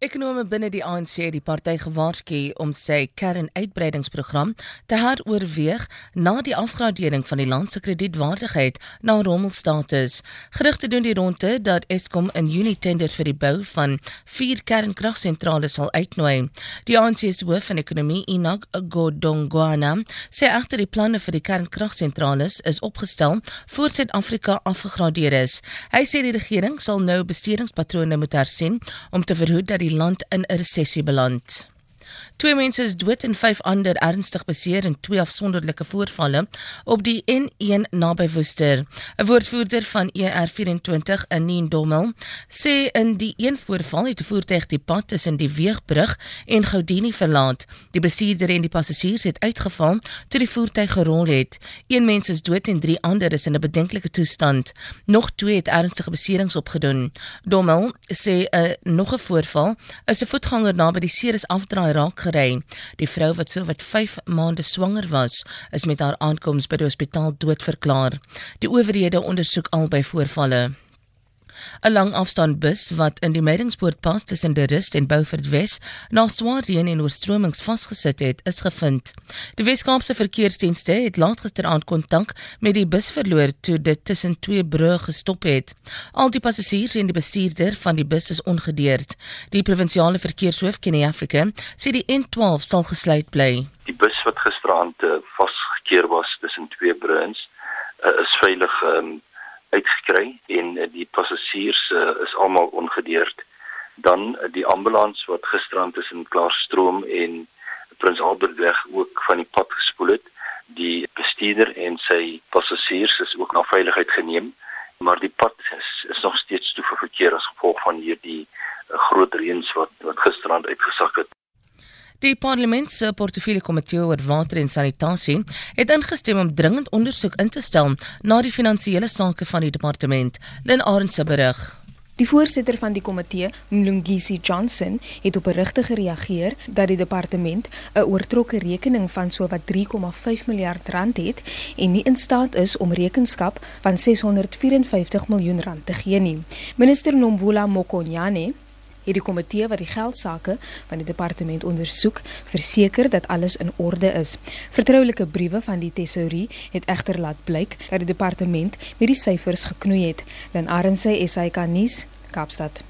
Ekonome binne die ANC het die party gewaarsku om sy kernuitbreidingsprogram te heroorweeg na die afgradering van die land se kredietwaardigheid na rommelstatus. Gerugte doen die ronde dat Eskom in Junie tenders vir die bou van vier kernkragsentrale sal uitnooi. Die ANC se hoof van ekonomie, Inak Godongwana, sê agter die planne vir die kernkragsentrale is opgestel voor Suid-Afrika afgegradeer is. Hy sê die regering sal nou bestedingspatrone moet hersien om te verhoed dat die die land in 'n resessie beland. Twee mense is dood en vyf ander ernstig beseer in twee afsonderlike voorvalle op die N1 naby Woester. 'n Woordvoerder van ER24 in Niendommel sê in die een voorval het 'n voertuig die pad tussen die Weegbrug en Goudini verlaat. Die bestuurder en die passasiers het uitgeval toe die voertuig gerol het. Een mens is dood en drie ander is in 'n bedenklike toestand. Nog twee het ernstige beserings opgedoen. Dommel sê 'n nog 'n voorval is 'n voetganger naby die Ceres afdraai raak gery. Die vrou wat so wat 5 maande swanger was, is met haar aankoms by die hospitaal doodverklaar. Die owerhede ondersoek albei voorvalle. 'n lang afstand bus wat in die Meidingspoort pas tussen die Rust en Beaufort Wes na swaar reën en oorstromings vasgesit het, is gevind. Die Weskaapse verkeersdienste het laat gisteraand kontak met die bus verloor toe dit tussen twee brûe gestop het. Al die passasiers en die bestuurder van die bus is ongedeerd. Die provinsiale verkeershoof Kenny Africa sê die N12 sal gesluit bly. Die bus wat gisteraand uh, vasgekeer was tussen twee brûe uh, is veilig um, uitgekry en uh, die passasiers uh, is almal ongedeerd. Dan uh, die ambulans wat gisterand tussen Klaarstroom en Prins Albertweg ook van die pad gespoel het. Die bestuurder en sy passasiers is ook na veiligheid geneem, maar die pad is, is nog steeds toe vir verkeer as gevolg van hierdie uh, groot reëns wat wat gisterand uitgesak het. Die parlement se portefeulje komitee oor water en sanitasie het ingestem om dringend ondersoek in te stel na die finansiële sake van die departement. Lynn Arends se berig. Die voorsitter van die komitee, Mlungisi Johnson, het op berigte gereageer dat die departement 'n oortrokke rekening van sowat 3,5 miljard rand het en nie in staat is om rekenskap van 654 miljoen rand te gee nie. Minister Nomvula Mokonyane het die komitee wat die geldsaake van die departement ondersoek verseker dat alles in orde is. Vertroulike briewe van die tesourie het egter laat blyk dat die departement met die syfers geknoei het. Dan Arendse SAK nuus Kaapstad.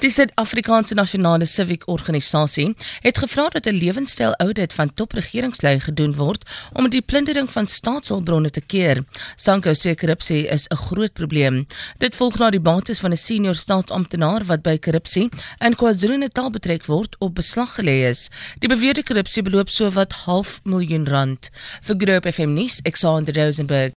Die Suid-Afrikaanse Nasionale Civic Organisasie het gevra dat 'n lewenstyl audit van topregeringslei gedoen word om die plundering van staatshulpbronne te keer. Sanko sê korrupsie is 'n groot probleem. Dit volg na die bates van 'n senior staatsamptenaar wat by korrupsie in KwaZulu-Natal betrek word op beslag gelê is. Die beweerde korrupsie beloop sowat half miljoen rand. Vir Groep FM nuus, Alexander Rosenberg